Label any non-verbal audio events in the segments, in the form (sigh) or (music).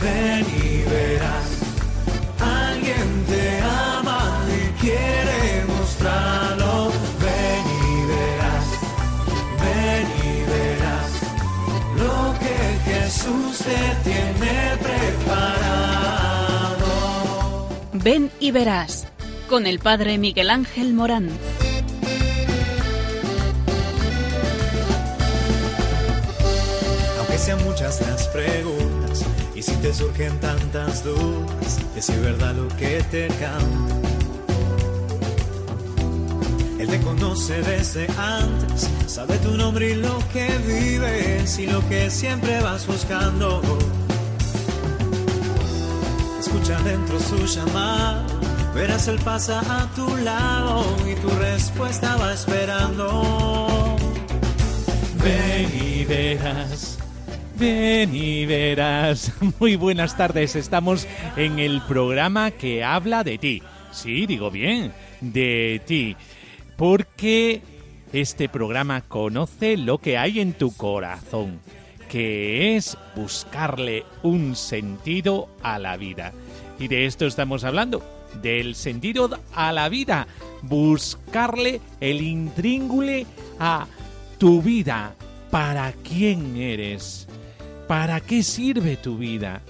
ven y verás. Alguien te ama y quiere mostrarlo. Ven y verás, ven y verás lo que Jesús te tiene preparado. Ven y verás con el Padre Miguel Ángel Morán. Aunque sean muchas las preguntas te surgen tantas dudas, es si verdad lo que te canta. Él te conoce desde antes, sabe tu nombre y lo que vives y lo que siempre vas buscando. Escucha dentro su llamado, verás él pasa a tu lado y tu respuesta va esperando. Ven y verás. Ven y verás. (laughs) Muy buenas tardes. Estamos en el programa que habla de ti. Sí, digo bien, de ti. Porque este programa conoce lo que hay en tu corazón, que es buscarle un sentido a la vida. Y de esto estamos hablando, del sentido a la vida, buscarle el intríngule a tu vida. ¿Para quién eres? ¿Para qué sirve tu vida?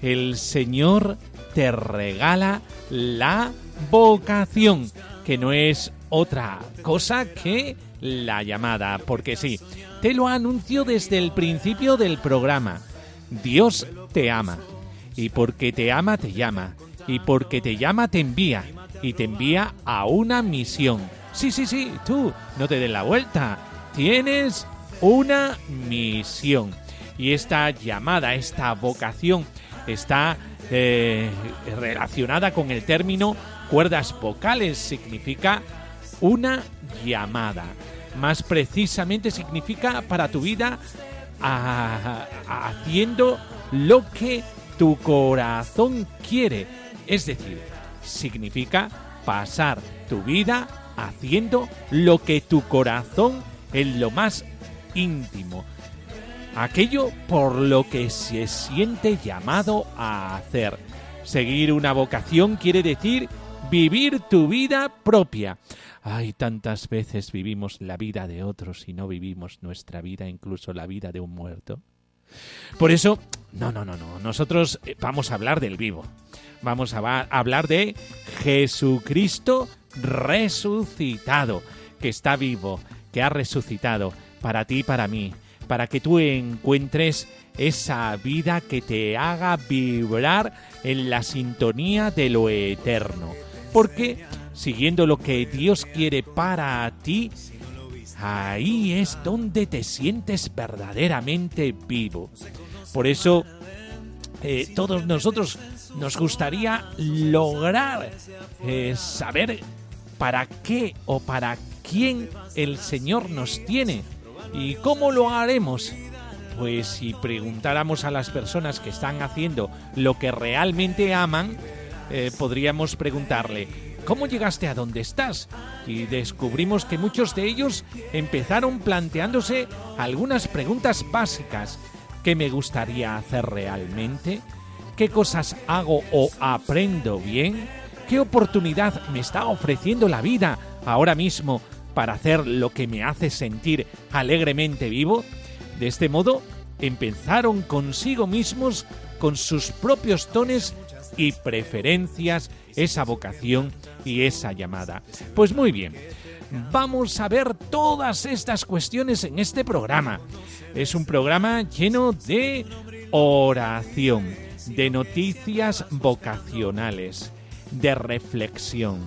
El Señor te regala la vocación, que no es otra cosa que la llamada, porque sí, te lo anuncio desde el principio del programa. Dios te ama, y porque te ama te llama, y porque te llama te envía, y te envía a una misión. Sí, sí, sí, tú, no te des la vuelta, tienes una misión. Y esta llamada, esta vocación, está eh, relacionada con el término cuerdas vocales, significa una llamada. Más precisamente significa para tu vida a- haciendo lo que tu corazón quiere. Es decir, significa pasar tu vida haciendo lo que tu corazón en lo más íntimo. Aquello por lo que se siente llamado a hacer. Seguir una vocación quiere decir vivir tu vida propia. Ay, tantas veces vivimos la vida de otros y no vivimos nuestra vida, incluso la vida de un muerto. Por eso, no, no, no, no. Nosotros eh, vamos a hablar del vivo. Vamos a hablar de Jesucristo resucitado, que está vivo, que ha resucitado para ti y para mí, para que tú encuentres esa vida que te haga vibrar en la sintonía de lo eterno. Porque siguiendo lo que Dios quiere para ti, ahí es donde te sientes verdaderamente vivo. Por eso, eh, todos nosotros nos gustaría lograr eh, saber para qué o para quién el Señor nos tiene. ¿Y cómo lo haremos? Pues si preguntáramos a las personas que están haciendo lo que realmente aman, eh, podríamos preguntarle, ¿cómo llegaste a donde estás? Y descubrimos que muchos de ellos empezaron planteándose algunas preguntas básicas. ¿Qué me gustaría hacer realmente? ¿Qué cosas hago o aprendo bien? ¿Qué oportunidad me está ofreciendo la vida ahora mismo para hacer lo que me hace sentir alegremente vivo? De este modo, empezaron consigo mismos, con sus propios tones y preferencias, esa vocación y esa llamada. Pues muy bien, vamos a ver todas estas cuestiones en este programa. Es un programa lleno de oración, de noticias vocacionales, de reflexión,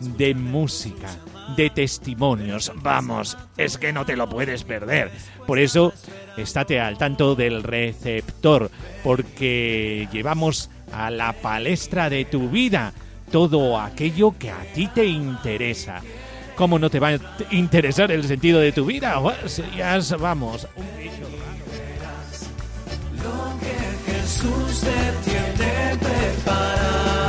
de música, de testimonios. Vamos, es que no te lo puedes perder. Por eso, estate al tanto del receptor, porque llevamos a la palestra de tu vida todo aquello que a ti te interesa. ¿Cómo no te va a interesar el sentido de tu vida? Pues ya vamos. Un bicho. Lo que Jesús te tiene preparado.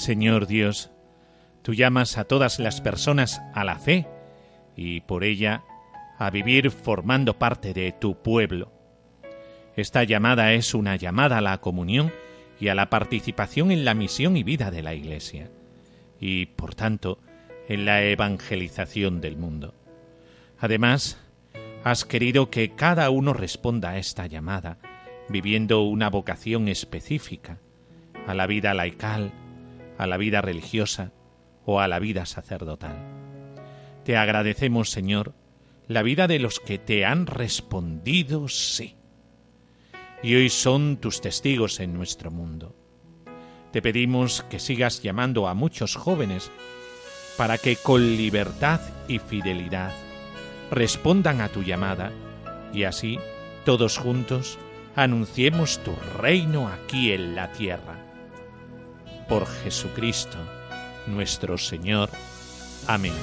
Señor Dios, tú llamas a todas las personas a la fe y por ella a vivir formando parte de tu pueblo. Esta llamada es una llamada a la comunión y a la participación en la misión y vida de la Iglesia, y, por tanto, en la evangelización del mundo. Además, has querido que cada uno responda a esta llamada, viviendo una vocación específica, a la vida laical, a la vida religiosa o a la vida sacerdotal. Te agradecemos, Señor, la vida de los que te han respondido sí y hoy son tus testigos en nuestro mundo. Te pedimos que sigas llamando a muchos jóvenes para que con libertad y fidelidad respondan a tu llamada y así, todos juntos, anunciemos tu reino aquí en la tierra. Por Jesucristo, nuestro Señor. Amén.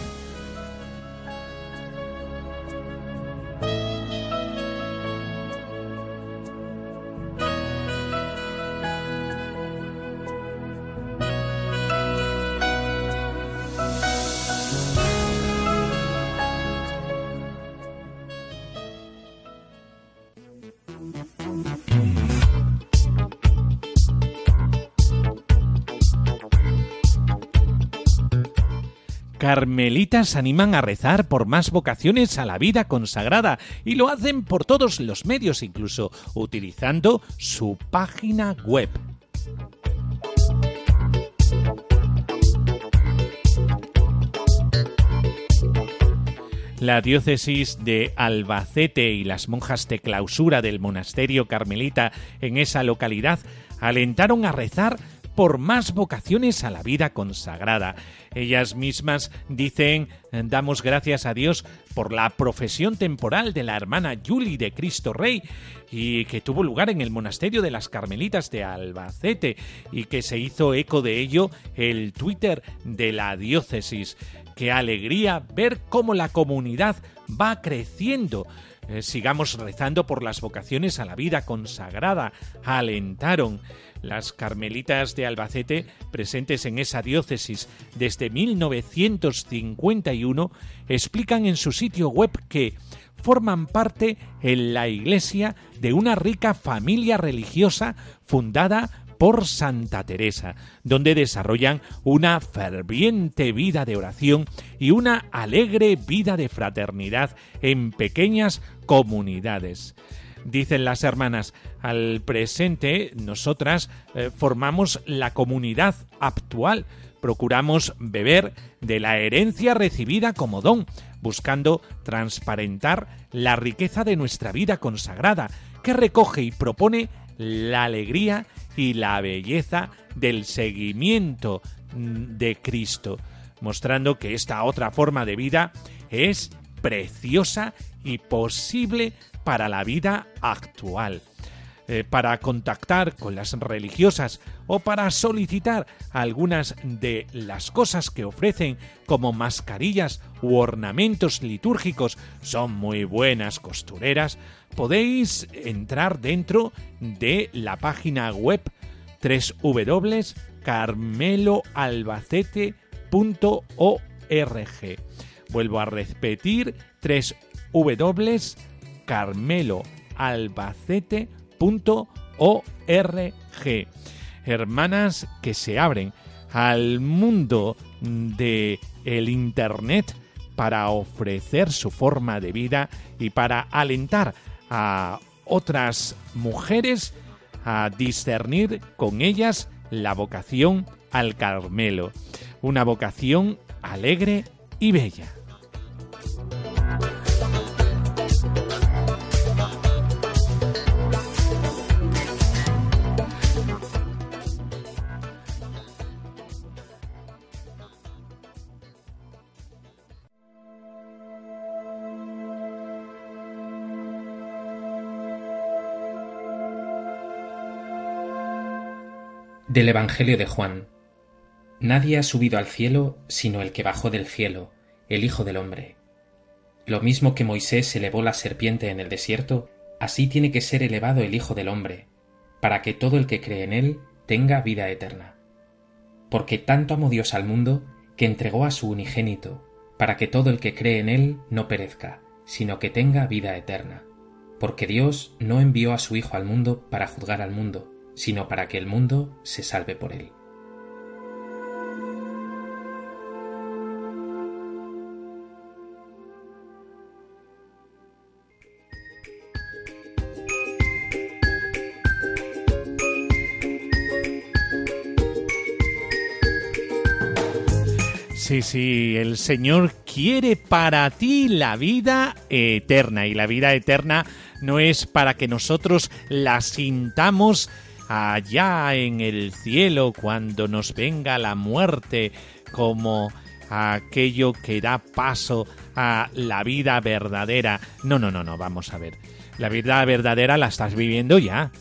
Carmelitas animan a rezar por más vocaciones a la vida consagrada y lo hacen por todos los medios, incluso utilizando su página web. La diócesis de Albacete y las monjas de clausura del monasterio carmelita en esa localidad alentaron a rezar por más vocaciones a la vida consagrada. Ellas mismas dicen, damos gracias a Dios por la profesión temporal de la hermana Julie de Cristo Rey y que tuvo lugar en el monasterio de las Carmelitas de Albacete y que se hizo eco de ello el Twitter de la diócesis. Qué alegría ver cómo la comunidad va creciendo. Eh, sigamos rezando por las vocaciones a la vida consagrada. Alentaron. Las carmelitas de Albacete, presentes en esa diócesis desde 1951, explican en su sitio web que forman parte en la iglesia de una rica familia religiosa fundada por Santa Teresa, donde desarrollan una ferviente vida de oración y una alegre vida de fraternidad en pequeñas comunidades. Dicen las hermanas, al presente nosotras eh, formamos la comunidad actual, procuramos beber de la herencia recibida como don, buscando transparentar la riqueza de nuestra vida consagrada, que recoge y propone la alegría y la belleza del seguimiento mm, de Cristo, mostrando que esta otra forma de vida es preciosa y posible para la vida actual. Eh, para contactar con las religiosas o para solicitar algunas de las cosas que ofrecen como mascarillas u ornamentos litúrgicos son muy buenas costureras, podéis entrar dentro de la página web www.carmeloalbacete.org. Vuelvo a repetir www.carmeloalbacete.org. Hermanas que se abren al mundo de el internet para ofrecer su forma de vida y para alentar a otras mujeres a discernir con ellas la vocación al Carmelo, una vocación alegre y bella. Del Evangelio de Juan. Nadie ha subido al cielo sino el que bajó del cielo, el Hijo del Hombre. Lo mismo que Moisés elevó la serpiente en el desierto, así tiene que ser elevado el Hijo del Hombre, para que todo el que cree en él tenga vida eterna. porque tanto amó Dios al mundo que entregó a su unigénito, para que todo el que cree en él no perezca, sino que tenga vida eterna. Porque Dios no envió a su Hijo al mundo para juzgar al mundo, sino para que el mundo se salve por él. Sí, sí, el Señor quiere para ti la vida eterna y la vida eterna no es para que nosotros la sintamos allá en el cielo cuando nos venga la muerte como aquello que da paso a la vida verdadera. No, no, no, no, vamos a ver. La vida verdadera la estás viviendo ya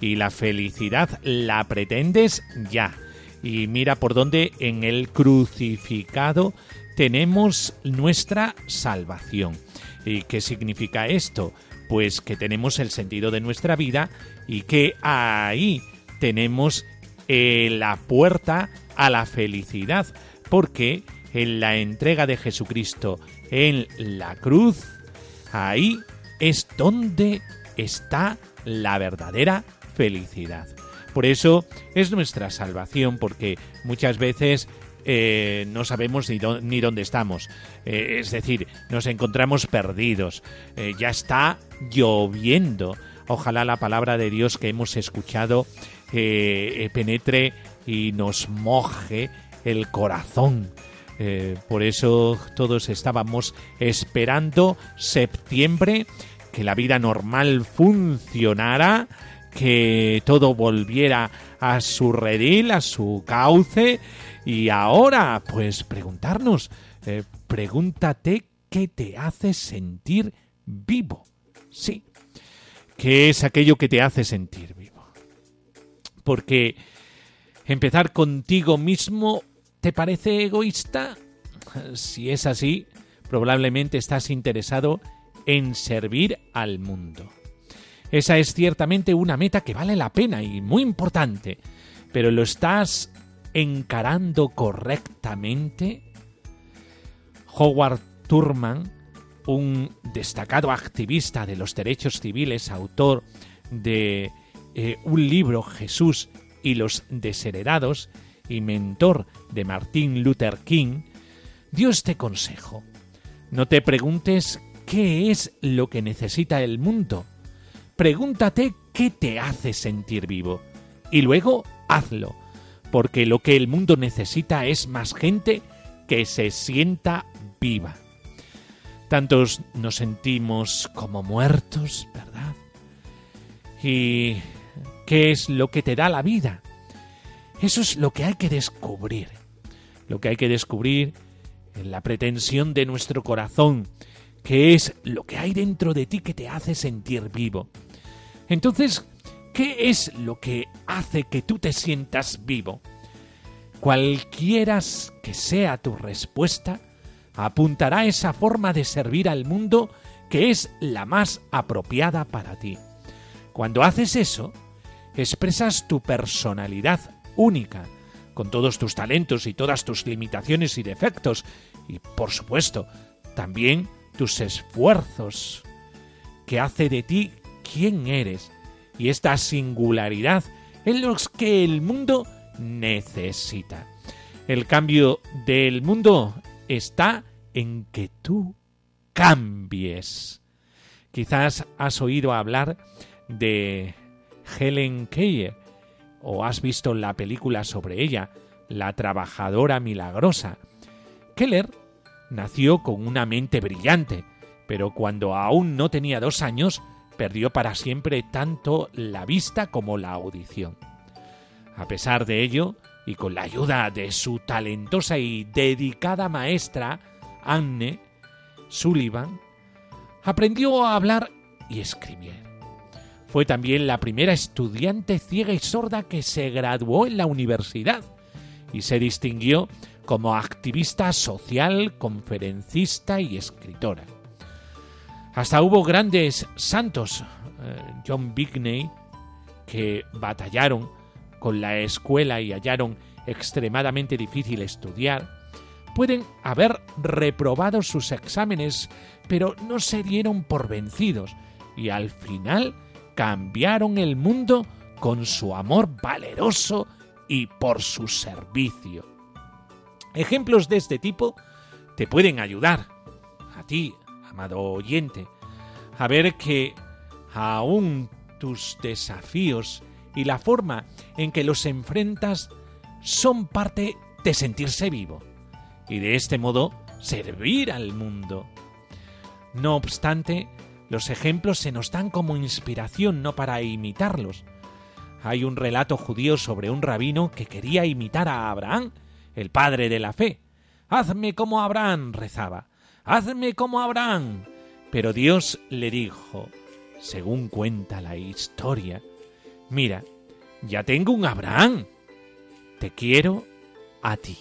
y la felicidad la pretendes ya y mira por dónde en el crucificado tenemos nuestra salvación. ¿Y qué significa esto? Pues que tenemos el sentido de nuestra vida y que ahí tenemos eh, la puerta a la felicidad, porque en la entrega de Jesucristo en la cruz, ahí es donde está la verdadera felicidad. Por eso es nuestra salvación, porque muchas veces eh, no sabemos ni, dónde estamos. Eh, es decir, nos encontramos perdidos. Ya está lloviendo. Ojalá la palabra de Dios que hemos escuchado penetre y nos moje el corazón. por eso todos estábamos esperando septiembre, que la vida normal funcionara que todo volviera a su redil, a su cauce. Y ahora, pues preguntarnos, eh, pregúntate qué te hace sentir vivo. Sí, ¿qué es aquello que te hace sentir vivo? Porque empezar contigo mismo te parece egoísta. Si es así, probablemente estás interesado en servir al mundo. Esa es ciertamente una meta que vale la pena y muy importante, pero ¿lo estás encarando correctamente? Howard Thurman, un destacado activista de los derechos civiles, autor de eh, un libro Jesús y los desheredados y mentor de Martin Luther King, dio este consejo. No te preguntes qué es lo que necesita el mundo, pregúntate qué te hace sentir vivo y luego hazlo, porque lo que el mundo necesita es más gente que se sienta viva. Tantos nos sentimos como muertos, ¿verdad? ¿Y qué es lo que te da la vida? Eso es lo que hay que descubrir. Lo que hay que descubrir en la pretensión de nuestro corazón, que es lo que hay dentro de ti que te hace sentir vivo. Entonces, ¿qué es lo que hace que tú te sientas vivo? Cualquiera que sea tu respuesta, apuntará esa forma de servir al mundo que es la más apropiada para ti. Cuando haces eso, expresas tu personalidad única, con todos tus talentos y todas tus limitaciones y defectos, y por supuesto, también tus esfuerzos, que hace de ti quién eres y esta singularidad en los que el mundo necesita. El cambio del mundo está en que tú cambies. Quizás has oído hablar de Helen Keller o has visto la película sobre ella, La trabajadora milagrosa. Keller nació con una mente brillante, pero cuando aún no tenía dos años perdió para siempre tanto la vista como la audición. A pesar de ello, y con la ayuda de su talentosa y dedicada maestra, Anne Sullivan, aprendió a hablar y escribir. Fue también la primera estudiante ciega y sorda que se graduó en la universidad y se distinguió como activista social, conferencista y escritora. Hasta hubo grandes santos, eh, John Bigney, que batallaron con la escuela y hallaron extremadamente difícil estudiar, pueden haber reprobado sus exámenes, pero no se dieron por vencidos y al final cambiaron el mundo con su amor valeroso y por su servicio. Ejemplos de este tipo te pueden ayudar a ti, amado oyente, a ver que aún tus desafíos y la forma en que los enfrentas son parte de sentirse vivo y de este modo servir al mundo. No obstante, los ejemplos se nos dan como inspiración, no para imitarlos. Hay un relato judío sobre un rabino que quería imitar a Abraham, el padre de la fe. Hazme como Abraham, rezaba. Hazme como Abraham. Pero Dios le dijo, según cuenta la historia, mira, ya tengo un Abraham. Te quiero a ti.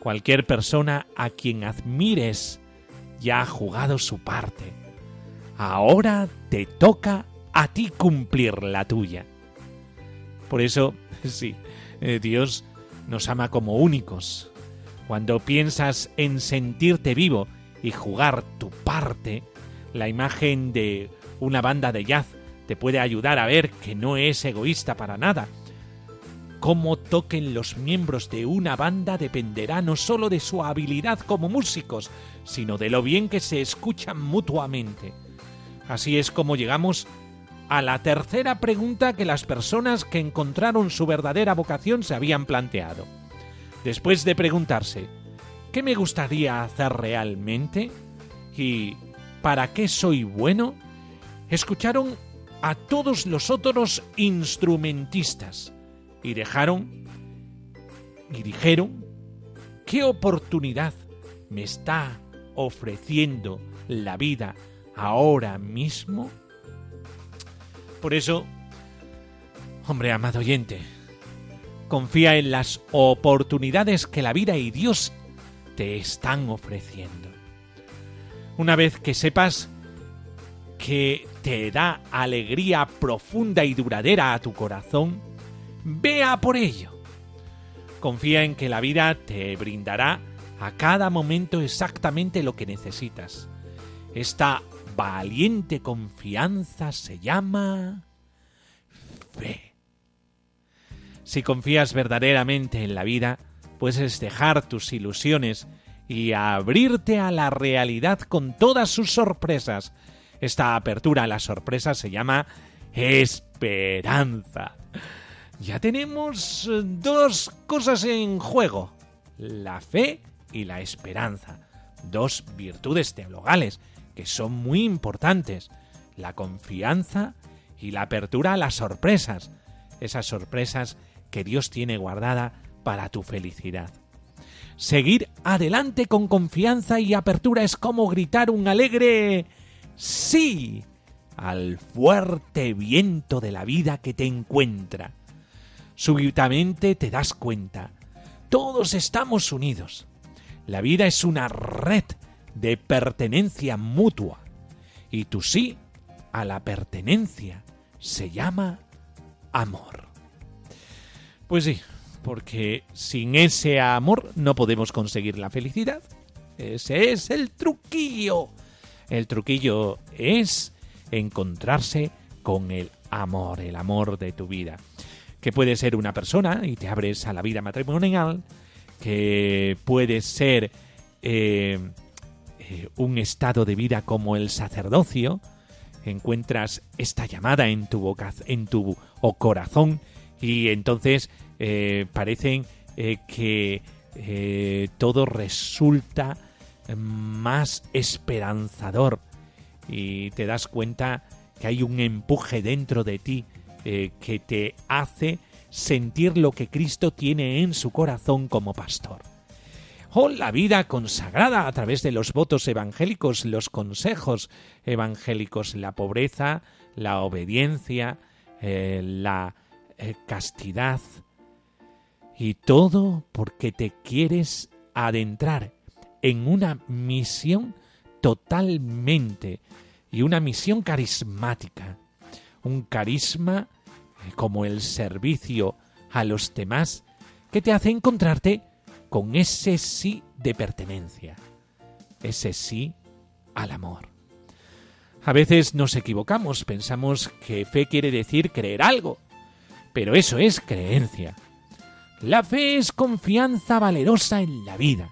Cualquier persona a quien admires ya ha jugado su parte. Ahora te toca a ti cumplir la tuya. Por eso, (laughs) sí, eh, Dios nos ama como únicos. Cuando piensas en sentirte vivo y jugar tu parte, la imagen de una banda de jazz te puede ayudar a ver que no es egoísta para nada, Cómo toquen los miembros de una banda dependerá no solo de su habilidad como músicos, sino de lo bien que se escuchan mutuamente. Así es como llegamos a la tercera pregunta que las personas que encontraron su verdadera vocación se habían planteado. Después de preguntarse, ¿qué me gustaría hacer realmente? ¿Y para qué soy bueno? Escucharon a todos los otros instrumentistas y dejaron y dijeron, ¿qué oportunidad me está ofreciendo la vida ahora mismo? Por eso, hombre amado oyente, confía en las oportunidades que la vida y Dios te están ofreciendo. Una vez que sepas que te da alegría profunda y duradera a tu corazón, Vea por ello. Confía en que la vida te brindará a cada momento exactamente lo que necesitas. Esta valiente confianza se llama fe. Si confías verdaderamente en la vida, puedes dejar tus ilusiones y abrirte a la realidad con todas sus sorpresas. Esta apertura a las sorpresas se llama esperanza. Ya tenemos eh, dos cosas en juego, la fe y la esperanza, dos virtudes teologales que son muy importantes, la confianza y la apertura a las sorpresas, esas sorpresas que Dios tiene guardada para tu felicidad. Seguir adelante con confianza y apertura es como gritar un alegre sí al fuerte viento de la vida que te encuentra súbitamente te das cuenta. Todos estamos unidos. La vida es una red de pertenencia mutua. Y tu sí a la pertenencia se llama amor. Pues sí, porque sin ese amor no podemos conseguir la felicidad. Ese es el truquillo. El truquillo es encontrarse con el amor, el amor de tu vida. Que puede ser una persona y te abres a la vida matrimonial, que puede ser eh, eh, un estado de vida como el sacerdocio, encuentras esta llamada en tu boca, en tu corazón y entonces eh, parecen que todo resulta más esperanzador y te das cuenta que hay un empuje dentro de ti eh, que te hace sentir lo que Cristo tiene en su corazón como pastor. O la vida consagrada a través de los votos evangélicos, los consejos evangélicos, la pobreza, la obediencia, eh, la eh, castidad, y todo porque te quieres adentrar en una misión totalmente y una misión carismática un carisma eh, como el servicio a los demás que te hace encontrarte con ese sí de pertenencia, ese sí al amor. A veces nos equivocamos, pensamos que fe quiere decir creer algo, pero eso es creencia. La fe es confianza valerosa en la vida,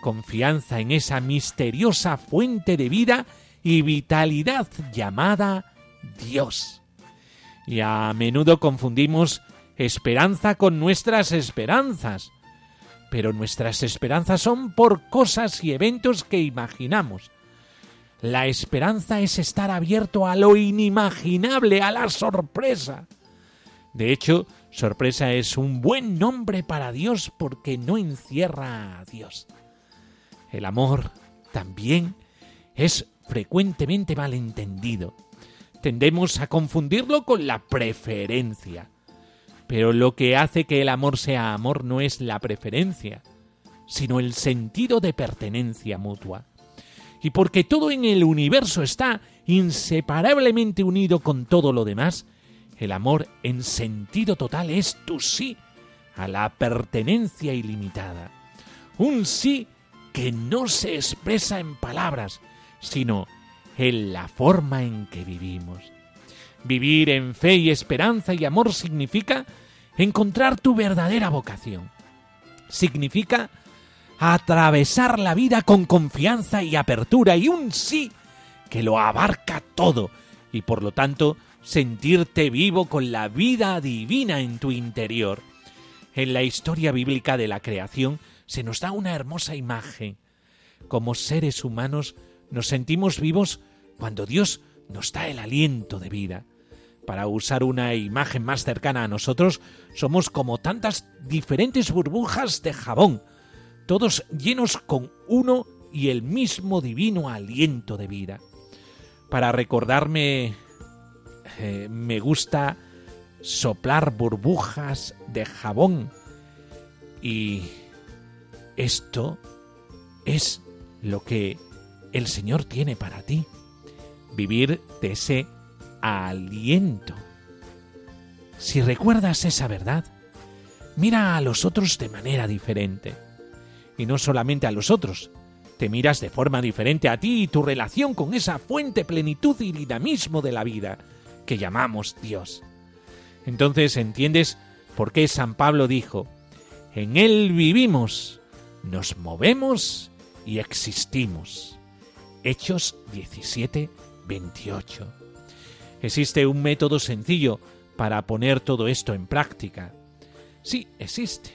confianza en esa misteriosa fuente de vida y vitalidad llamada Dios. Y a menudo confundimos esperanza con nuestras esperanzas, pero nuestras esperanzas son por cosas y eventos que imaginamos. La esperanza es estar abierto a lo inimaginable, a la sorpresa. De hecho, sorpresa es un buen nombre para Dios porque no encierra a Dios. El amor también es frecuentemente malentendido. Tendemos a confundirlo con la preferencia. Pero lo que hace que el amor sea amor no es la preferencia, sino el sentido de pertenencia mutua. Y porque todo en el universo está inseparablemente unido con todo lo demás, el amor en sentido total es tu sí a la pertenencia ilimitada. Un sí que no se expresa en palabras, sino en la forma en que vivimos. Vivir en fe y esperanza y amor significa encontrar tu verdadera vocación. Significa atravesar la vida con confianza y apertura y un sí que lo abarca todo y por lo tanto sentirte vivo con la vida divina en tu interior. En la historia bíblica de la creación se nos da una hermosa imagen. Como seres humanos nos sentimos vivos cuando Dios nos da el aliento de vida. Para usar una imagen más cercana a nosotros, somos como tantas diferentes burbujas de jabón, todos llenos con uno y el mismo divino aliento de vida. Para recordarme, eh, me gusta soplar burbujas de jabón y esto es lo que el Señor tiene para ti. Vivir de ese aliento. Si recuerdas esa verdad, mira a los otros de manera diferente. Y no solamente a los otros, te miras de forma diferente a ti y tu relación con esa fuente plenitud y dinamismo de la vida que llamamos Dios. Entonces entiendes por qué San Pablo dijo, en Él vivimos, nos movemos y existimos. Hechos 17, 28. Existe un método sencillo para poner todo esto en práctica. Sí, existe.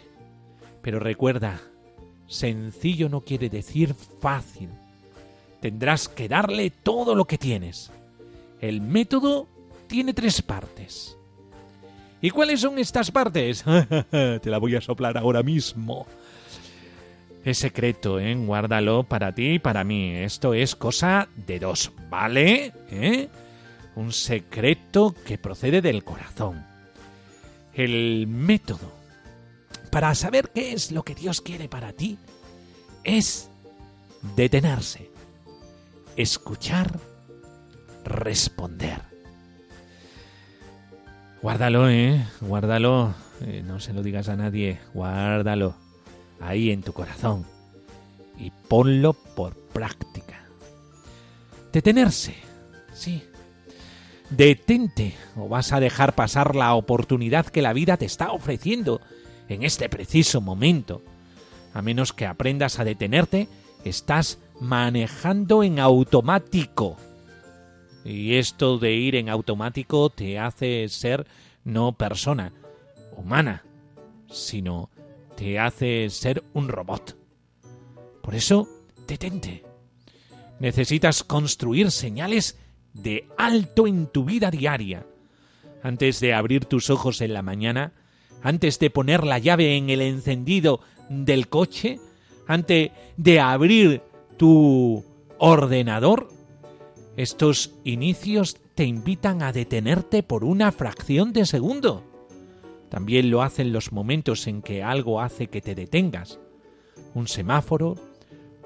Pero recuerda, sencillo no quiere decir fácil. Tendrás que darle todo lo que tienes. El método tiene tres partes. ¿Y cuáles son estas partes? (laughs) Te la voy a soplar ahora mismo. Es secreto, ¿eh? Guárdalo para ti y para mí. Esto es cosa de dos, ¿vale? ¿Eh? un secreto que procede del corazón. El método para saber qué es lo que Dios quiere para ti es detenerse, escuchar, responder. Guárdalo, ¿eh? Guárdalo. Eh, no se lo digas a nadie. Guárdalo ahí en tu corazón y ponlo por práctica. Detenerse, sí, Detente o vas a dejar pasar la oportunidad que la vida te está ofreciendo en este preciso momento. A menos que aprendas a detenerte, estás manejando en automático. Y esto de ir en automático te hace ser no persona humana, sino te hace ser un robot. Por eso, detente. Necesitas construir señales de alto en tu vida diaria. Antes de abrir tus ojos en la mañana, antes de poner la llave en el encendido del coche, antes de abrir tu ordenador, estos inicios te invitan a detenerte por una fracción de segundo. También lo hacen los momentos en que algo hace que te detengas. Un semáforo,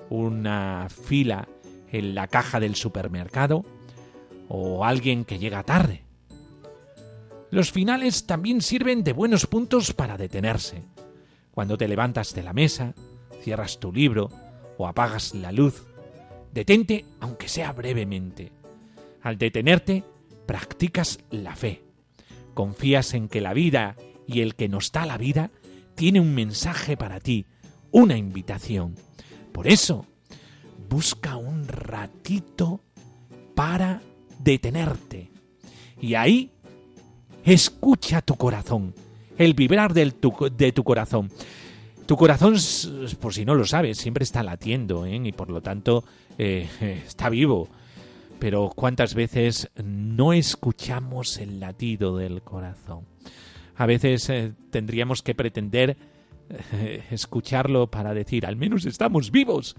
una fila en la caja del supermercado, o alguien que llega tarde. Los finales también sirven de buenos puntos para detenerse. Cuando te levantas de la mesa, cierras tu libro o apagas la luz, detente aunque sea brevemente. Al detenerte, practicas la fe. Confías en que la vida y el que nos da la vida tiene un mensaje para ti, una invitación. Por eso, busca un ratito para detenerte. Y ahí escucha tu corazón, el vibrar de tu corazón. Tu corazón, por si no lo sabes, siempre está latiendo ¿eh? y por lo tanto eh, (laughs) está vivo. Pero ¿cuántas veces no escuchamos el latido del corazón? A veces eh, tendríamos que pretender escucharlo para decir, al menos estamos vivos.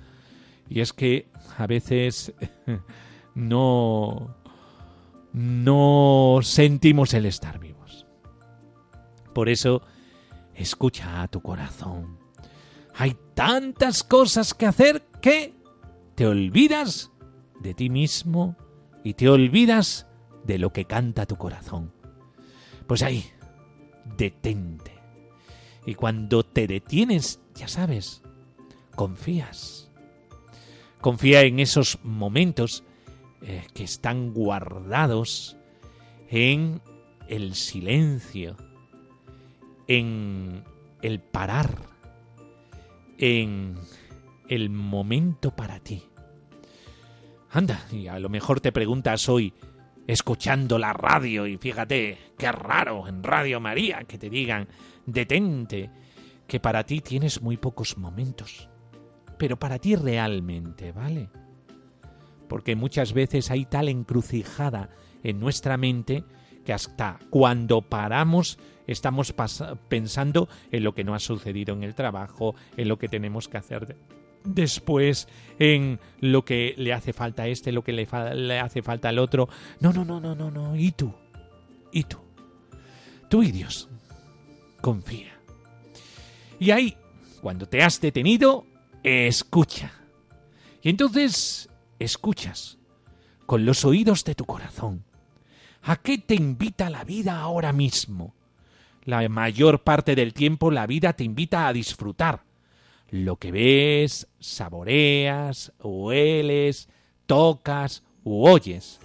Y es que a veces (laughs) no, no sentimos el estar vivos. Por eso, escucha a tu corazón. Hay tantas cosas que hacer que te olvidas de ti mismo y te olvidas de lo que canta tu corazón. Pues ahí, detente. Y cuando te detienes, ya sabes, confías. Confía en esos momentos eh, que están guardados en el silencio, en el parar, en el momento para ti. Anda, y a lo mejor te preguntas hoy, escuchando la radio, y fíjate, qué raro en Radio María que te digan, detente, que para ti tienes muy pocos momentos. Pero para ti realmente, ¿vale? porque muchas veces hay tal encrucijada en nuestra mente que hasta cuando paramos estamos pensando en lo que no ha sucedido en el trabajo, en lo que tenemos que hacer después, en lo que le hace falta a este, lo que le, le hace falta al otro. No, no, no, no, no, no. ¿Y tú? ¿Y tú? Tú y Dios. Confía. Y ahí, cuando te has detenido, escucha. Y entonces escuchas con los oídos de tu corazón. ¿A qué te invita la vida ahora mismo? La mayor parte del tiempo la vida te invita a disfrutar. Lo que ves, saboreas, hueles, tocas u oyes.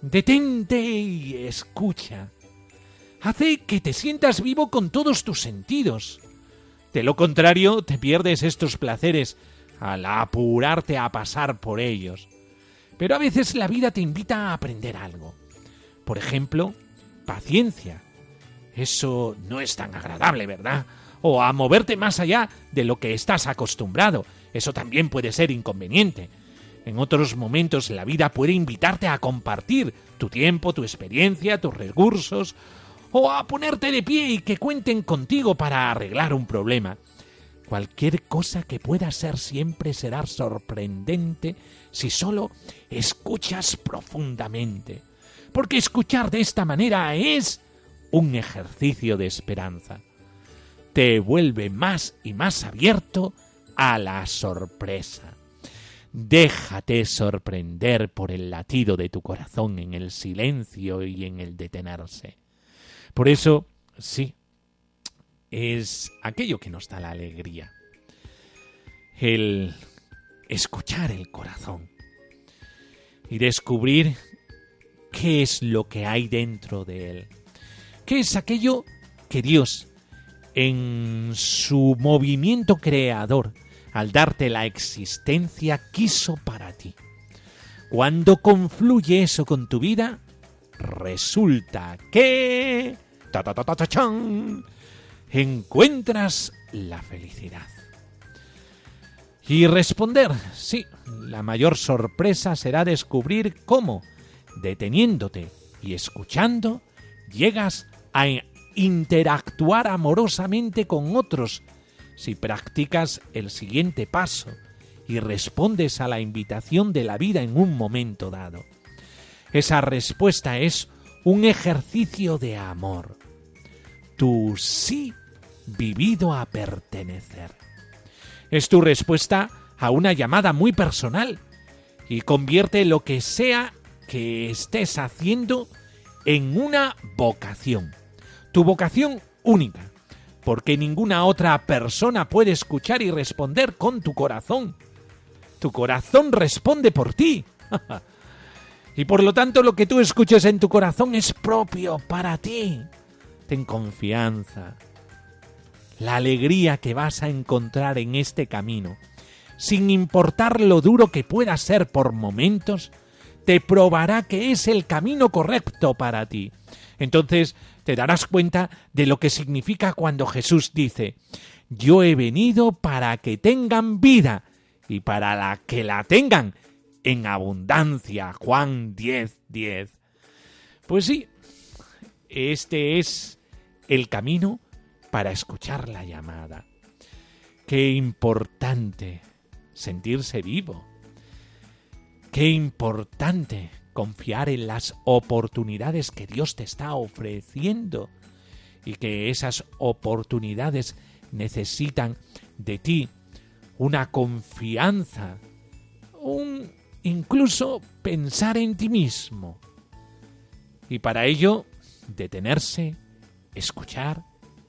Detente y escucha. Hace que te sientas vivo con todos tus sentidos. De lo contrario, te pierdes estos placeres al apurarte a pasar por ellos. Pero a veces la vida te invita a aprender algo. Por ejemplo, paciencia. Eso no es tan agradable, ¿verdad? O a moverte más allá de lo que estás acostumbrado. Eso también puede ser inconveniente. En otros momentos la vida puede invitarte a compartir tu tiempo, tu experiencia, tus recursos, o a ponerte de pie y que cuenten contigo para arreglar un problema. Cualquier cosa que pueda ser siempre será sorprendente si solo escuchas profundamente. Porque escuchar de esta manera es un ejercicio de esperanza. Te vuelve más y más abierto a la sorpresa. Déjate sorprender por el latido de tu corazón en el silencio y en el detenerse. Por eso, sí, es aquello que nos da la alegría. El escuchar el corazón y descubrir qué es lo que hay dentro de él. ¿Qué es aquello que Dios, en su movimiento creador, al darte la existencia, quiso para ti? Cuando confluye eso con tu vida, resulta que... Ta, ta, ta, encuentras la felicidad. Y responder, sí, la mayor sorpresa será descubrir cómo, deteniéndote y escuchando, llegas a interactuar amorosamente con otros si practicas el siguiente paso y respondes a la invitación de la vida en un momento dado. Esa respuesta es un ejercicio de amor tu sí vivido a pertenecer. Es tu respuesta a una llamada muy personal y convierte lo que sea que estés haciendo en una vocación. Tu vocación única, porque ninguna otra persona puede escuchar y responder con tu corazón. Tu corazón responde por ti. (laughs) y por lo tanto lo que tú escuches en tu corazón es propio para ti. Ten confianza. La alegría que vas a encontrar en este camino, sin importar lo duro que pueda ser por momentos, te probará que es el camino correcto para ti. Entonces te darás cuenta de lo que significa cuando Jesús dice, yo he venido para que tengan vida y para la que la tengan en abundancia. Juan 10, 10. Pues sí, este es el camino para escuchar la llamada. Qué importante sentirse vivo. Qué importante confiar en las oportunidades que Dios te está ofreciendo y que esas oportunidades necesitan de ti una confianza, un incluso pensar en ti mismo. Y para ello, detenerse, escuchar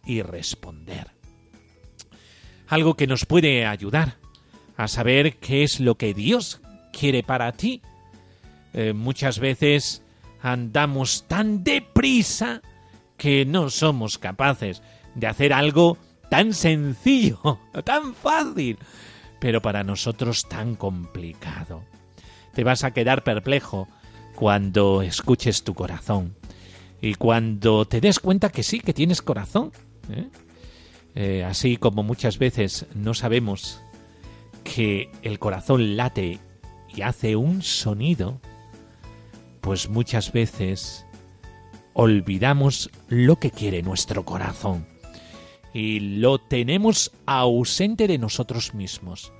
y responder. Algo que nos puede ayudar a saber qué es lo que Dios quiere para ti. Eh, muchas veces andamos tan deprisa que no somos capaces de hacer algo tan sencillo, (laughs) tan fácil, pero para nosotros tan complicado. Te vas a quedar perplejo cuando escuches tu corazón y cuando te des cuenta que sí, que tienes corazón. ¿eh? Eh, así como muchas veces no sabemos que el corazón late y hace un sonido, pues muchas veces olvidamos lo que quiere nuestro corazón y lo tenemos ausente de nosotros mismos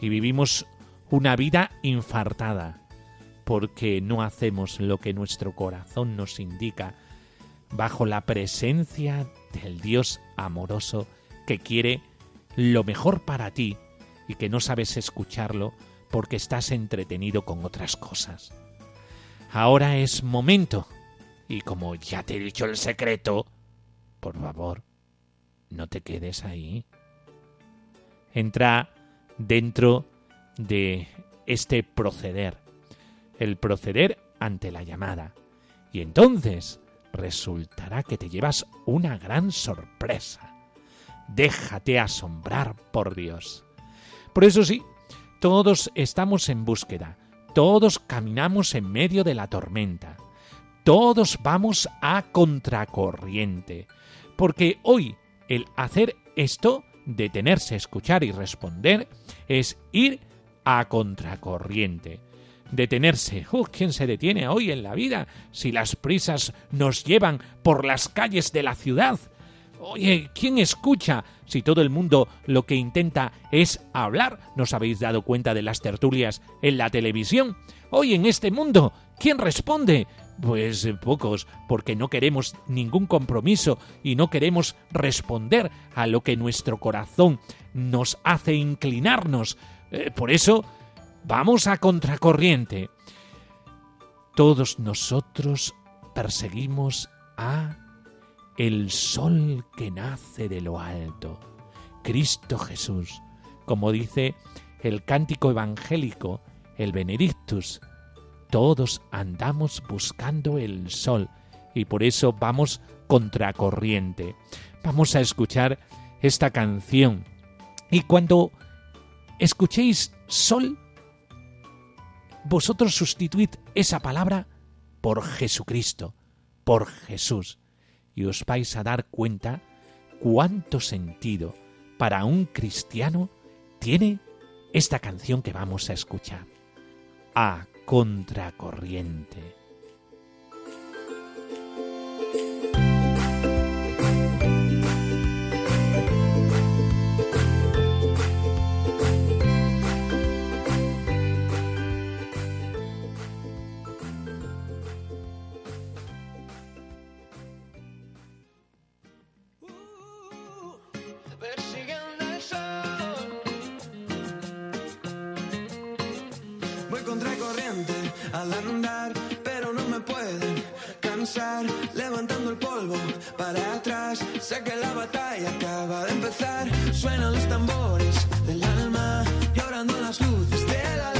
y vivimos una vida infartada porque no hacemos lo que nuestro corazón nos indica bajo la presencia del Dios amoroso que quiere lo mejor para ti y que no sabes escucharlo porque estás entretenido con otras cosas. Ahora es momento, y como ya te he dicho el secreto, por favor, no te quedes ahí. Entra dentro de este proceder, el proceder ante la llamada, y entonces resultará que te llevas una gran sorpresa. Déjate asombrar por Dios. Por eso sí, todos estamos en búsqueda, todos caminamos en medio de la tormenta, todos vamos a contracorriente, porque hoy el hacer esto, detenerse, escuchar y responder, es ir a contracorriente. Detenerse. ¿Quién se detiene hoy en la vida si las prisas nos llevan por las calles de la ciudad? Oye, ¿quién escucha si todo el mundo lo que intenta es hablar? ¿Nos habéis dado cuenta de las tertulias en la televisión? Hoy en este mundo, ¿quién responde? Pues eh, pocos, porque no queremos ningún compromiso y no queremos responder a lo que nuestro corazón nos hace inclinarnos. Eh, por eso, vamos a contracorriente. Todos nosotros perseguimos a el sol que nace de lo alto, Cristo Jesús, como dice el cántico evangélico, el Benedictus, todos andamos buscando el sol y por eso vamos contracorriente. Vamos a escuchar esta canción y cuando escuchéis sol, vosotros sustituid esa palabra por Jesucristo, por Jesús, y os vais a dar cuenta cuánto sentido para un cristiano tiene esta canción que vamos a escuchar. A contracorriente. al andar, pero no me pueden cansar. Levantando el polvo para atrás, sé que la batalla acaba de empezar. Suenan los tambores del alma, llorando las luces de la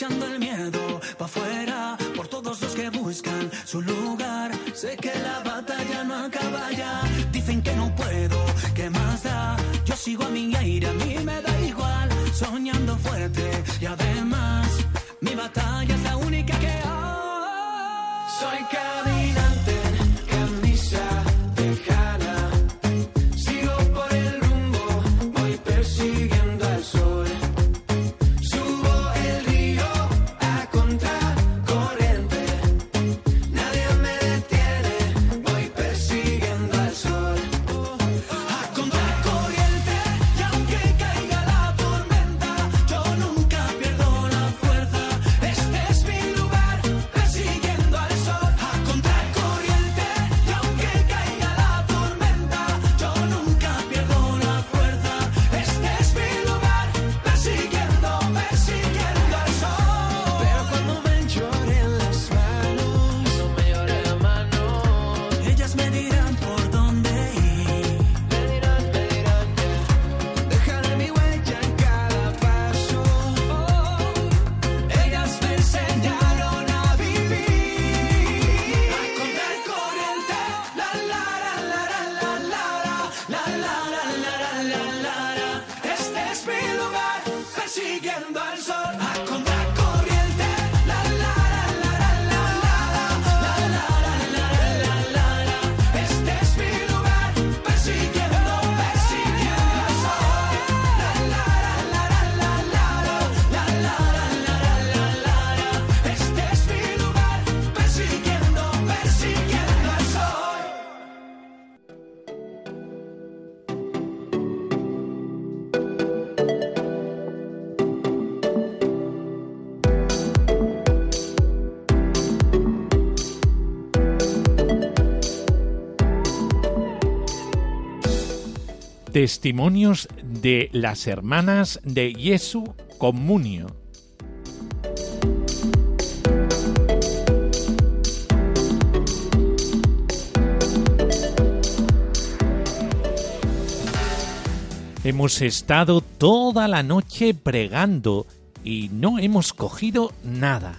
echando el miedo pa' afuera. Por todos los que buscan su lugar, sé que la batalla no acaba ya. Dicen que no puedo, ¿qué más da? Yo sigo a mi aire, a mí Testimonios de las hermanas de Jesu Comunio. Hemos estado toda la noche pregando y no hemos cogido nada.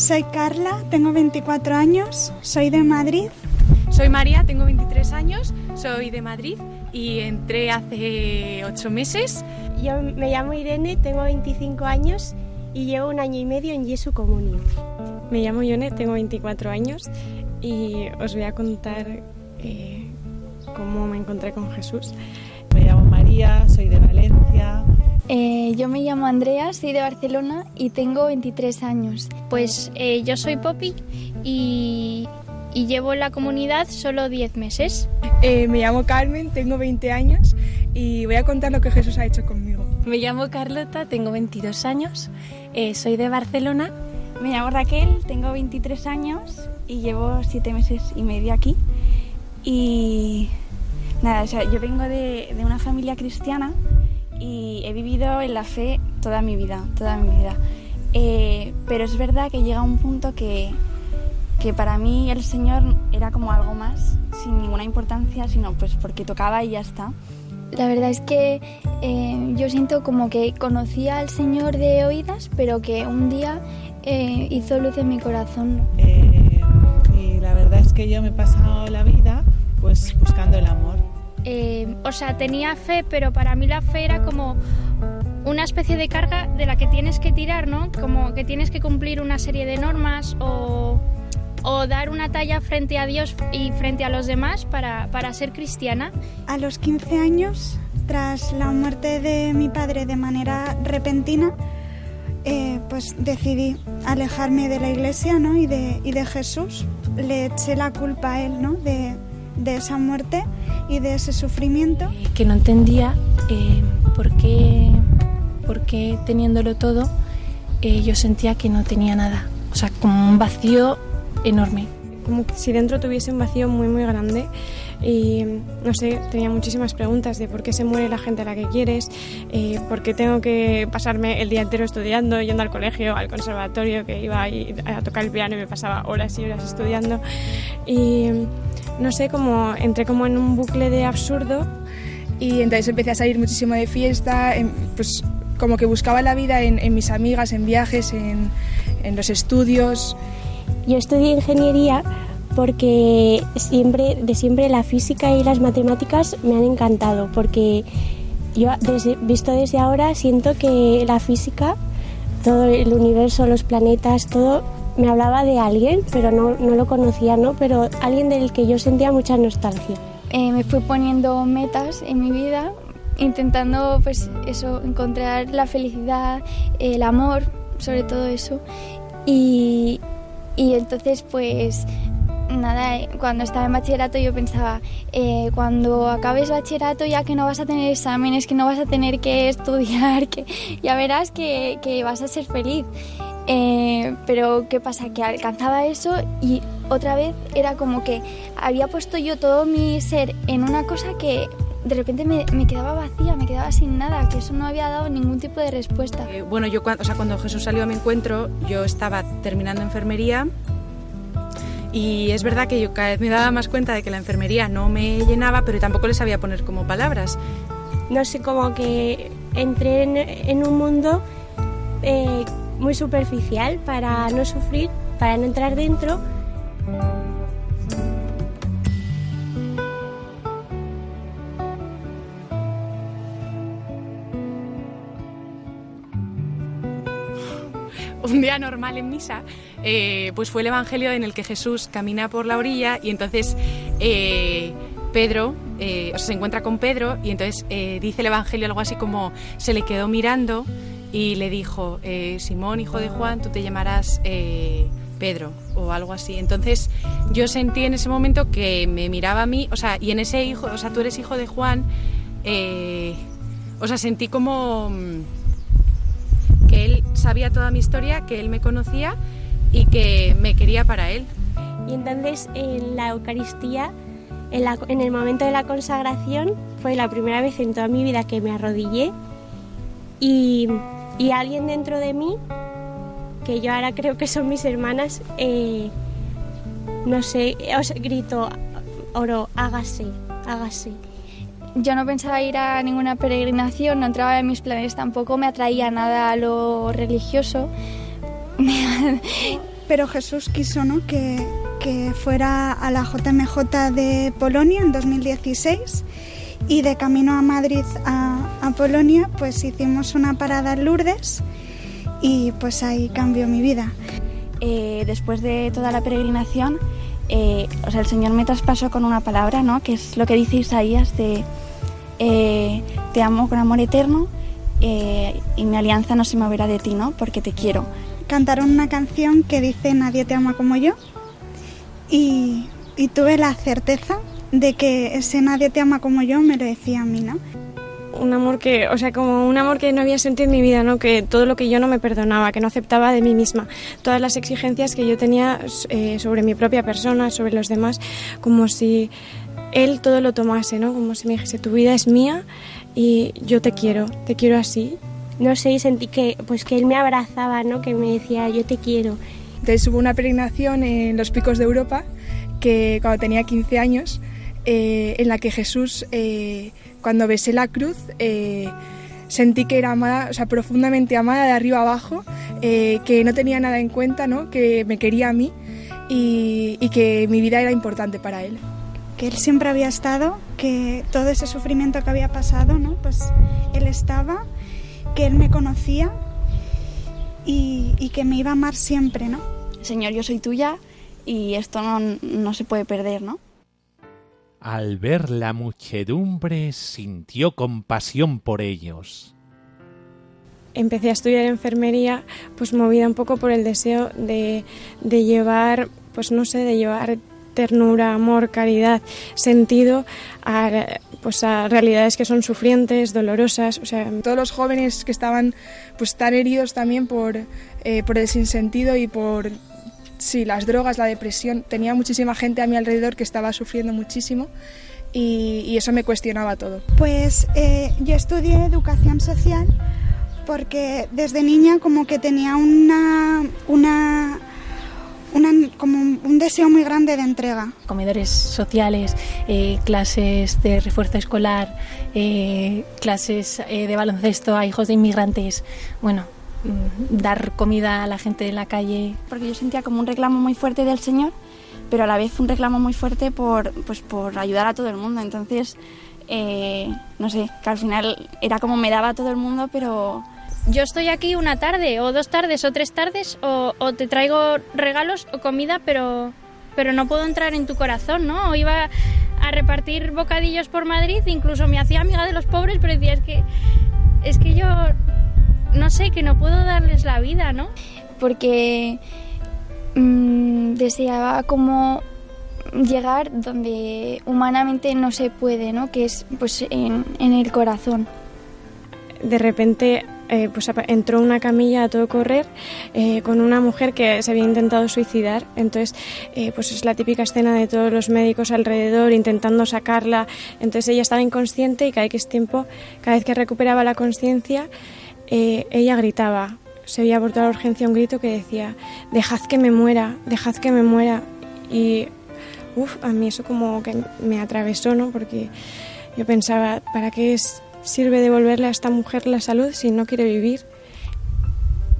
Soy Carla, tengo 24 años, soy de Madrid. Soy María, tengo 23 años, soy de Madrid y entré hace 8 meses. Yo me llamo Irene, tengo 25 años y llevo un año y medio en Jesu Comunio. Me llamo Yone, tengo 24 años y os voy a contar eh, cómo me encontré con Jesús. Me llamo María, soy de Valencia. Eh, yo me llamo Andrea, soy de Barcelona y tengo 23 años. Pues eh, yo soy Poppy y, y llevo en la comunidad solo 10 meses. Eh, me llamo Carmen, tengo 20 años y voy a contar lo que Jesús ha hecho conmigo. Me llamo Carlota, tengo 22 años, eh, soy de Barcelona. Me llamo Raquel, tengo 23 años y llevo 7 meses y medio aquí. Y nada, o sea, yo vengo de, de una familia cristiana y he vivido en la fe toda mi vida, toda mi vida. Eh, pero es verdad que llega un punto que, que para mí el Señor era como algo más, sin ninguna importancia, sino pues porque tocaba y ya está. La verdad es que eh, yo siento como que conocía al Señor de oídas, pero que un día eh, hizo luz en mi corazón. Eh, y la verdad es que yo me he pasado la vida pues buscando el amor. O sea, tenía fe, pero para mí la fe era como una especie de carga de la que tienes que tirar, ¿no? Como que tienes que cumplir una serie de normas o, o dar una talla frente a Dios y frente a los demás para, para ser cristiana. A los 15 años, tras la muerte de mi padre de manera repentina, eh, pues decidí alejarme de la iglesia ¿no? y, de, y de Jesús. Le eché la culpa a él ¿no? de, de esa muerte y de ese sufrimiento. Que no entendía eh, por qué porque teniéndolo todo eh, yo sentía que no tenía nada, o sea, como un vacío enorme. Como si dentro tuviese un vacío muy muy grande y no sé, tenía muchísimas preguntas de por qué se muere la gente a la que quieres, eh, por qué tengo que pasarme el día entero estudiando, yendo al colegio, al conservatorio, que iba a tocar el piano y me pasaba horas y horas estudiando y no sé, como entré como en un bucle de absurdo y entonces empecé a salir muchísimo de fiesta, pues como que buscaba la vida en, mis amigas, en viajes, en, los estudios. Yo estudié ingeniería porque siempre, de siempre la física y las matemáticas me han encantado, porque yo visto desde ahora siento que la física, todo el universo, los planetas, todo me hablaba de alguien, pero no, no lo conocía, ¿no? Pero alguien del que yo sentía mucha nostalgia. Eh, me fui poniendo metas en mi vida, intentando pues eso, encontrar la felicidad, el amor, sobre todo eso. Y, y entonces pues nada, cuando estaba en bachillerato yo pensaba, eh, cuando acabes bachillerato ya que no vas a tener exámenes, que no vas a tener que estudiar, (laughs) que ya verás que, que vas a ser feliz. Eh, pero ¿qué pasa? Que alcanzaba eso y otra vez era como que había puesto yo todo mi ser en una cosa que de repente me, me, quedaba vacía, me quedaba sin nada, que eso no había dado ningún tipo de respuesta. Eh, bueno, yo o sea, cuando Jesús salió a mi encuentro, yo estaba terminando enfermería y es verdad que yo cada vez me daba más cuenta de que la enfermería no me llenaba, pero tampoco le sabía poner como palabras. No sé, como que entré en, en un mundo eh, muy superficial para no sufrir, para no entrar dentro. Un día normal en misa, eh, pues fue el Evangelio en el que Jesús camina por la orilla y entonces eh, Pedro, eh, se encuentra con Pedro y entonces dice el Evangelio algo así como se le quedó mirando y le dijo, Simón, hijo de Juan, tú te llamarás Pedro o algo así. Entonces yo sentí en ese momento que me miraba a mí, o sea, y en ese hijo, o sea, tú eres hijo de Juan, o sea, sentí como que él sabía toda mi historia, que él me conocía y que me quería para él. Y entonces en la Eucaristía, en, el momento de la consagración, fue la primera vez en toda mi vida que me arrodillé y, y alguien dentro de mí, que yo ahora creo que son mis hermanas, eh, no sé, os grito, oro, hágase, hágase yo no pensaba ir a ninguna peregrinación, no entraba en mis planes, tampoco me atraía nada a lo religioso. (laughs) Pero Jesús quiso ¿no? que, que fuera a la JMJ de Polonia en 2016 y de camino a Madrid a, a, Polonia pues hicimos una parada en Lourdes y pues ahí cambió mi vida. Eh, después de toda la peregrinación, eh, o sea, el Señor me traspasó con una palabra, ¿no? Que es lo que dice Isaías de eh, te amo con amor eterno eh, y mi alianza no se moverá de ti, ¿no? Porque te quiero. Cantaron una canción que dice Nadie te ama como yo y, y tuve la certeza de que ese Nadie te ama como yo me lo decía a mí, ¿no? un amor que, o sea, como un amor que no había sentido en mi vida, ¿no? Que todo lo que yo no me perdonaba, que no aceptaba de mí misma, todas las exigencias que yo tenía eh, sobre mi propia persona, sobre los demás, como si él todo lo tomase, ¿no? Como si me dijese, tu vida es mía y yo te quiero, te quiero así. No sé, sentí que, pues que él me abrazaba, ¿no? Que me decía, yo te quiero. Entonces hubo una peregrinación en los picos de Europa que cuando tenía 15 años eh, en la que Jesús, eh, cuando besé la cruz, eh, sentí que era amada, o sea, profundamente amada de arriba abajo, que no tenía nada en cuenta, ¿no? que me quería a mí y, y que mi vida era importante para él que él siempre había estado, que todo ese sufrimiento que había pasado, ¿no? Pues él estaba, que él me conocía y, que me iba a amar siempre, ¿no? Señor, yo soy tuya y esto no, no se puede perder, ¿no? Al ver la muchedumbre sintió compasión por ellos. Empecé a estudiar enfermería, pues movida un poco por el deseo de, de llevar, pues no sé, de llevar ternura, amor, caridad, sentido a, pues a realidades que son sufrientes, dolorosas. O sea, todos los jóvenes que estaban pues tan heridos también por, eh, por el sinsentido y por sí, las drogas, la depresión. Tenía muchísima gente a mi alrededor que estaba sufriendo muchísimo. Y, eso me cuestionaba todo. Pues eh, yo estudié educación social porque desde niña como que tenía una, una como un deseo muy grande de entrega. Comedores sociales, eh, clases de refuerzo escolar, eh, clases eh, de baloncesto a hijos de inmigrantes, bueno, dar comida a la gente de la calle. Porque yo sentía como un reclamo muy fuerte del Señor, pero a la vez un reclamo muy fuerte por, pues, por ayudar a todo el mundo. Entonces, no sé, que al final era como me daba a todo el mundo, pero yo estoy aquí una tarde o dos tardes o tres tardes o, te traigo regalos o comida, pero, pero no puedo entrar en tu corazón, ¿no? O iba a repartir bocadillos por Madrid, incluso me hacía amiga de los pobres, pero decía, es que, es que yo no sé, que no puedo darles la vida, ¿no? Porque mm, deseaba como llegar donde humanamente no se puede, ¿no? Que es pues en, en el corazón. De repente eh, pues entró una camilla a todo correr eh, con una mujer que se había intentado suicidar. Entonces, eh, pues es la típica escena de todos los médicos alrededor intentando sacarla. Entonces ella estaba inconsciente y cada X tiempo, cada vez que recuperaba la conciencia, ella gritaba. Se había por toda la urgencia un grito que decía, dejad que me muera, dejad que me muera. Y, uff, a mí eso como que me atravesó, ¿no? Porque yo pensaba, ¿para qué sirve devolverle a esta mujer la salud si no quiere vivir?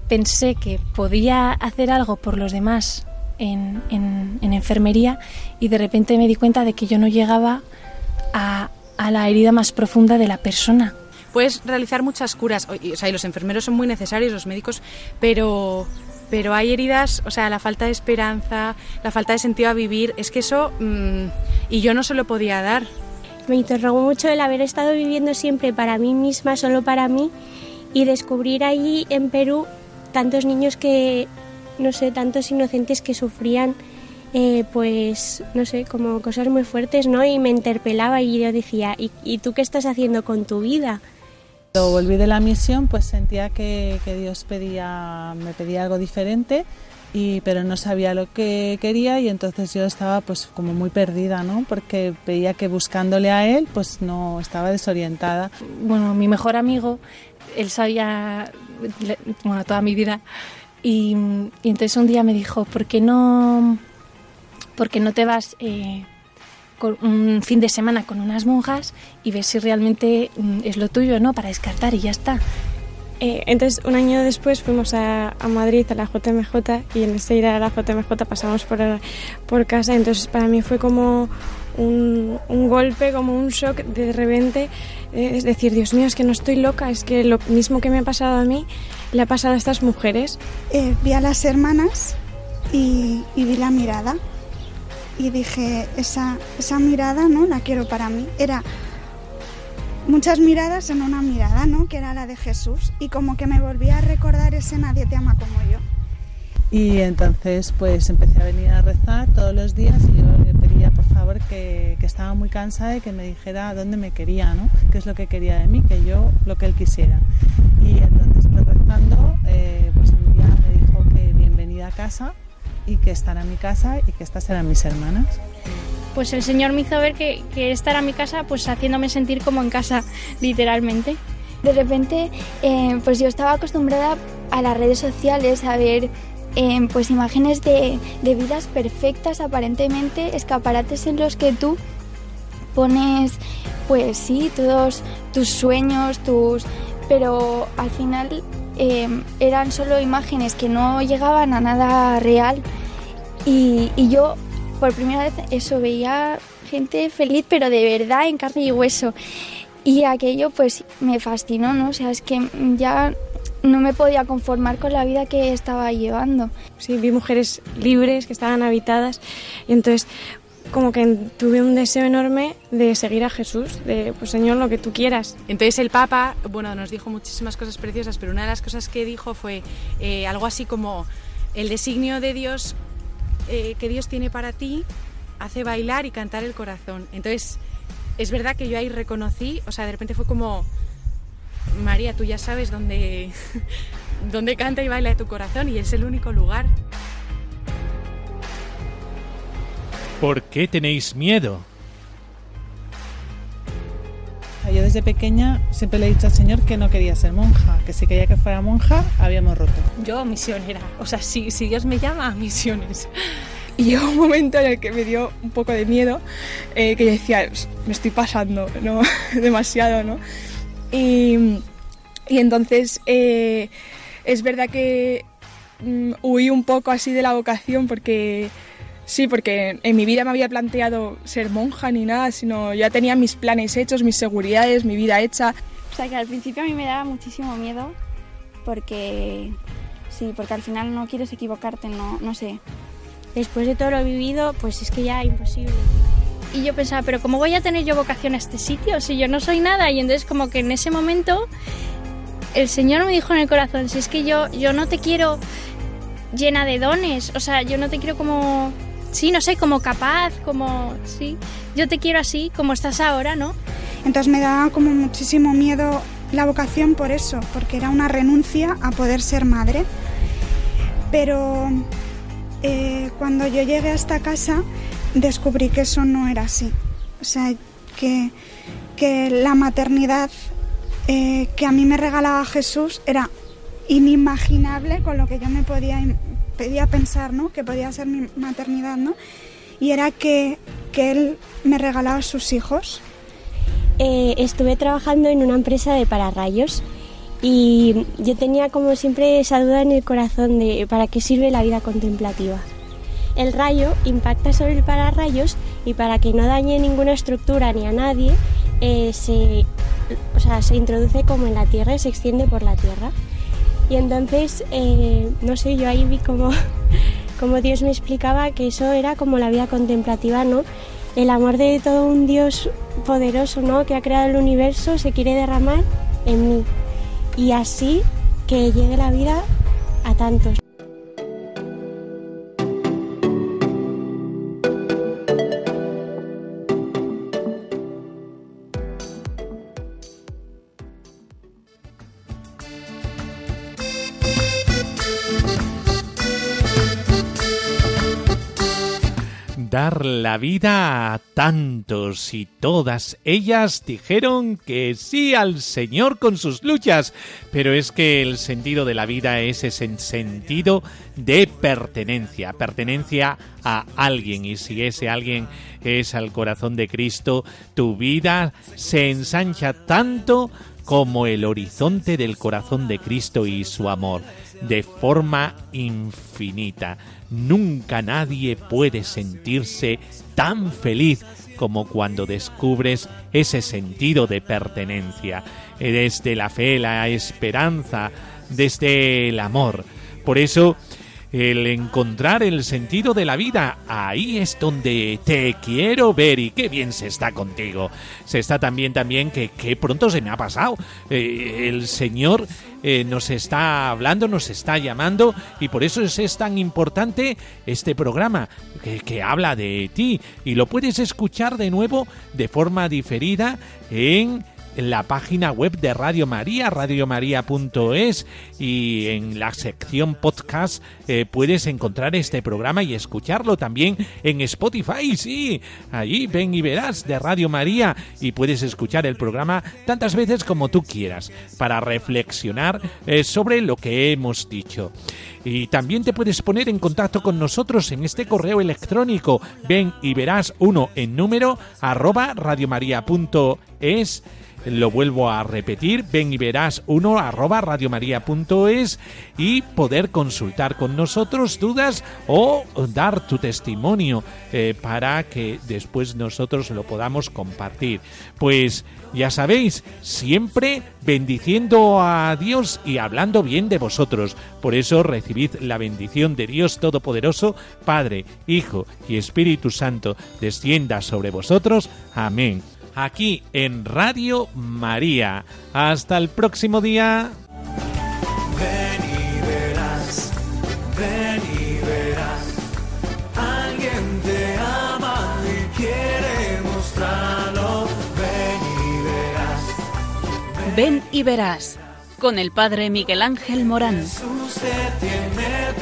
Pensé que podía hacer algo por los demás en, enfermería y de repente me di cuenta de que yo no llegaba a, la herida más profunda de la persona. Puedes realizar muchas curas, o sea, y los enfermeros son muy necesarios, los médicos, pero pero hay heridas, o sea, la falta de esperanza, la falta de sentido a vivir, es que eso, mm, y yo no se lo podía dar, me interrogó mucho el haber estado viviendo siempre para mí misma, solo para mí, y descubrir allí en Perú tantos niños que, no sé, tantos inocentes que sufrían, eh, pues, no sé, como cosas muy fuertes, ¿no? Y me interpelaba y yo decía, ¿y, y tú qué estás haciendo con tu vida? Cuando volví de la misión, pues sentía que, que Dios me pedía algo diferente y pero no sabía lo que quería y entonces yo estaba pues como muy perdida, ¿no? Porque veía que buscándole a él pues no estaba desorientada. Bueno, mi mejor amigo, él sabía bueno, toda mi vida y, entonces un día me dijo, ¿por qué no, por qué no te vas eh, con un fin de semana con unas monjas y ves si realmente mm, es lo tuyo, ¿no? Para descartar y ya está. Eh, entonces, un año después fuimos a, Madrid, a la JMJ, y en ese ir a la JMJ pasamos por, por casa. Entonces, para mí fue como un, golpe, como un shock de repente. Eh, es decir, Dios mío, es que no estoy loca, es que lo mismo que me ha pasado a mí le ha pasado a estas mujeres. Eh, vi a las hermanas y, y, vi la mirada. Y dije, esa, esa mirada no la quiero para mí. Era muchas miradas en una mirada, ¿no? Que era la de Jesús y como que me volvía a recordar ese nadie te ama como yo. Y entonces pues empecé a venir a rezar todos los días y yo le pedía por favor que, que estaba muy cansada y que me dijera dónde me quería, ¿no? Qué es lo que quería de mí, que yo lo que él quisiera. Y entonces pues rezando, eh, pues un día me dijo que bienvenida a casa y que estará en mi casa y que estas eran mis hermanas pues el Señor me hizo ver que, que esta era mi casa, pues haciéndome sentir como en casa, literalmente. De repente, eh, pues yo estaba acostumbrada a las redes sociales, a ver eh, pues imágenes de, de, vidas perfectas aparentemente, escaparates en los que tú pones, pues sí, todos tus sueños, tus... Pero al final em, eran solo imágenes que no llegaban a nada real. Y, y yo por primera vez eso veía gente feliz, pero de verdad en carne y hueso. Y aquello pues me fascinó, ¿no? O sea, es que ya no me podía conformar con la vida que estaba llevando. Sí, vi mujeres libres que estaban habitadas y entonces como que tuve un deseo enorme de seguir a Jesús, de pues Señor, lo que tú quieras. Entonces el Papa, bueno, nos dijo muchísimas cosas preciosas, pero una de las cosas que dijo fue eh, algo así como el designio de Dios eh, que Dios tiene para ti hace bailar y cantar el corazón. Entonces es verdad que yo ahí reconocí, o sea, de repente fue como, María, tú ya sabes dónde, (laughs) dónde canta y baila tu corazón y es el único lugar. ¿Por qué tenéis miedo? Desde pequeña siempre le he dicho al Señor que no quería ser monja, que si quería que fuera monja habíamos roto. Yo misionera, o sea, si, si Dios me llama a misiones. Y llegó un momento en el que me dio un poco de miedo, eh, que yo decía, me estoy pasando, ¿no? (laughs) demasiado, ¿no? Y, y entonces eh, es verdad que mm, huí un poco así de la vocación porque sí, porque en mi vida me había planteado ser monja ni nada, sino ya tenía mis planes hechos, mis seguridades, mi vida hecha. O sea que al principio a mí me daba muchísimo miedo porque sí, porque al final no quieres equivocarte, no, no sé. Después de todo lo vivido, pues es que ya imposible. Y yo pensaba, pero ¿cómo voy a tener yo vocación a este sitio si yo no soy nada? Y entonces como que en ese momento el Señor me dijo en el corazón, si es que yo, yo no te quiero llena de dones, o sea, yo no te quiero como, sí, no sé, como capaz, como, sí, yo te quiero así, como estás ahora, ¿no? Entonces me daba como muchísimo miedo la vocación por eso, porque era una renuncia a poder ser madre. Pero eh, cuando yo llegué a esta casa descubrí que eso no era así. O sea, que, que la maternidad eh, que a mí me regalaba Jesús era inimaginable con lo que yo me podía, podía pensar, ¿no? Que podía ser mi maternidad, ¿no? Y era que, que Él me regalaba sus hijos. Eh, estuve trabajando en una empresa de pararrayos y yo tenía como siempre esa duda en el corazón de para qué sirve la vida contemplativa. El rayo impacta sobre el pararrayos y para que no dañe ninguna estructura ni a nadie, eh, se, o sea, se introduce como en la tierra y se extiende por la tierra. Y entonces, eh, no sé, yo ahí vi como, (laughs) como Dios me explicaba que eso era como la vida contemplativa, ¿no? El amor de todo un Dios poderoso, ¿no? Que ha creado el universo se quiere derramar en mí. Y así que llegue la vida a tantos. La vida a tantos y todas ellas dijeron que sí al Señor con sus luchas, pero es que el sentido de la vida es ese sentido de pertenencia, pertenencia a alguien y si ese alguien es al corazón de Cristo, tu vida se ensancha tanto como el horizonte del corazón de Cristo y su amor, de forma infinita. Nunca nadie puede sentirse tan feliz como cuando descubres ese sentido de pertenencia, desde la fe, la esperanza, desde el amor. Por eso, el encontrar el sentido de la vida, ahí es donde te quiero ver y qué bien se está contigo. Se está también también que, que pronto se me ha pasado. Eh, el Señor eh, nos está hablando, nos está llamando y por eso es, es tan importante este programa que, que habla de ti y lo puedes escuchar de nuevo de forma diferida en la página web de Radio María, radiomaria.es y en la sección podcast eh, puedes encontrar este programa y escucharlo también en Spotify, sí, allí ven y verás de Radio María y puedes escuchar el programa tantas veces como tú quieras para reflexionar eh, sobre lo que hemos dicho. Y también te puedes poner en contacto con nosotros en este correo electrónico. Ven y verás uno en número arroba radiomaria.es. Lo vuelvo a repetir, ven y verás uno arroba radiomaria.es y poder consultar con nosotros dudas o dar tu testimonio eh, para que después nosotros lo podamos compartir. Pues ya sabéis, siempre bendiciendo a Dios y hablando bien de vosotros. Por eso recibid la bendición de Dios Todopoderoso, Padre, Hijo y Espíritu Santo, descienda sobre vosotros. Amén aquí en Radio María. Hasta el próximo día. Ven y verás, ven y verás. Alguien te ama y quiere mostrarlo. Ven y verás. Ven y verás. Con el Padre Miguel Ángel Morán. Jesús te tiene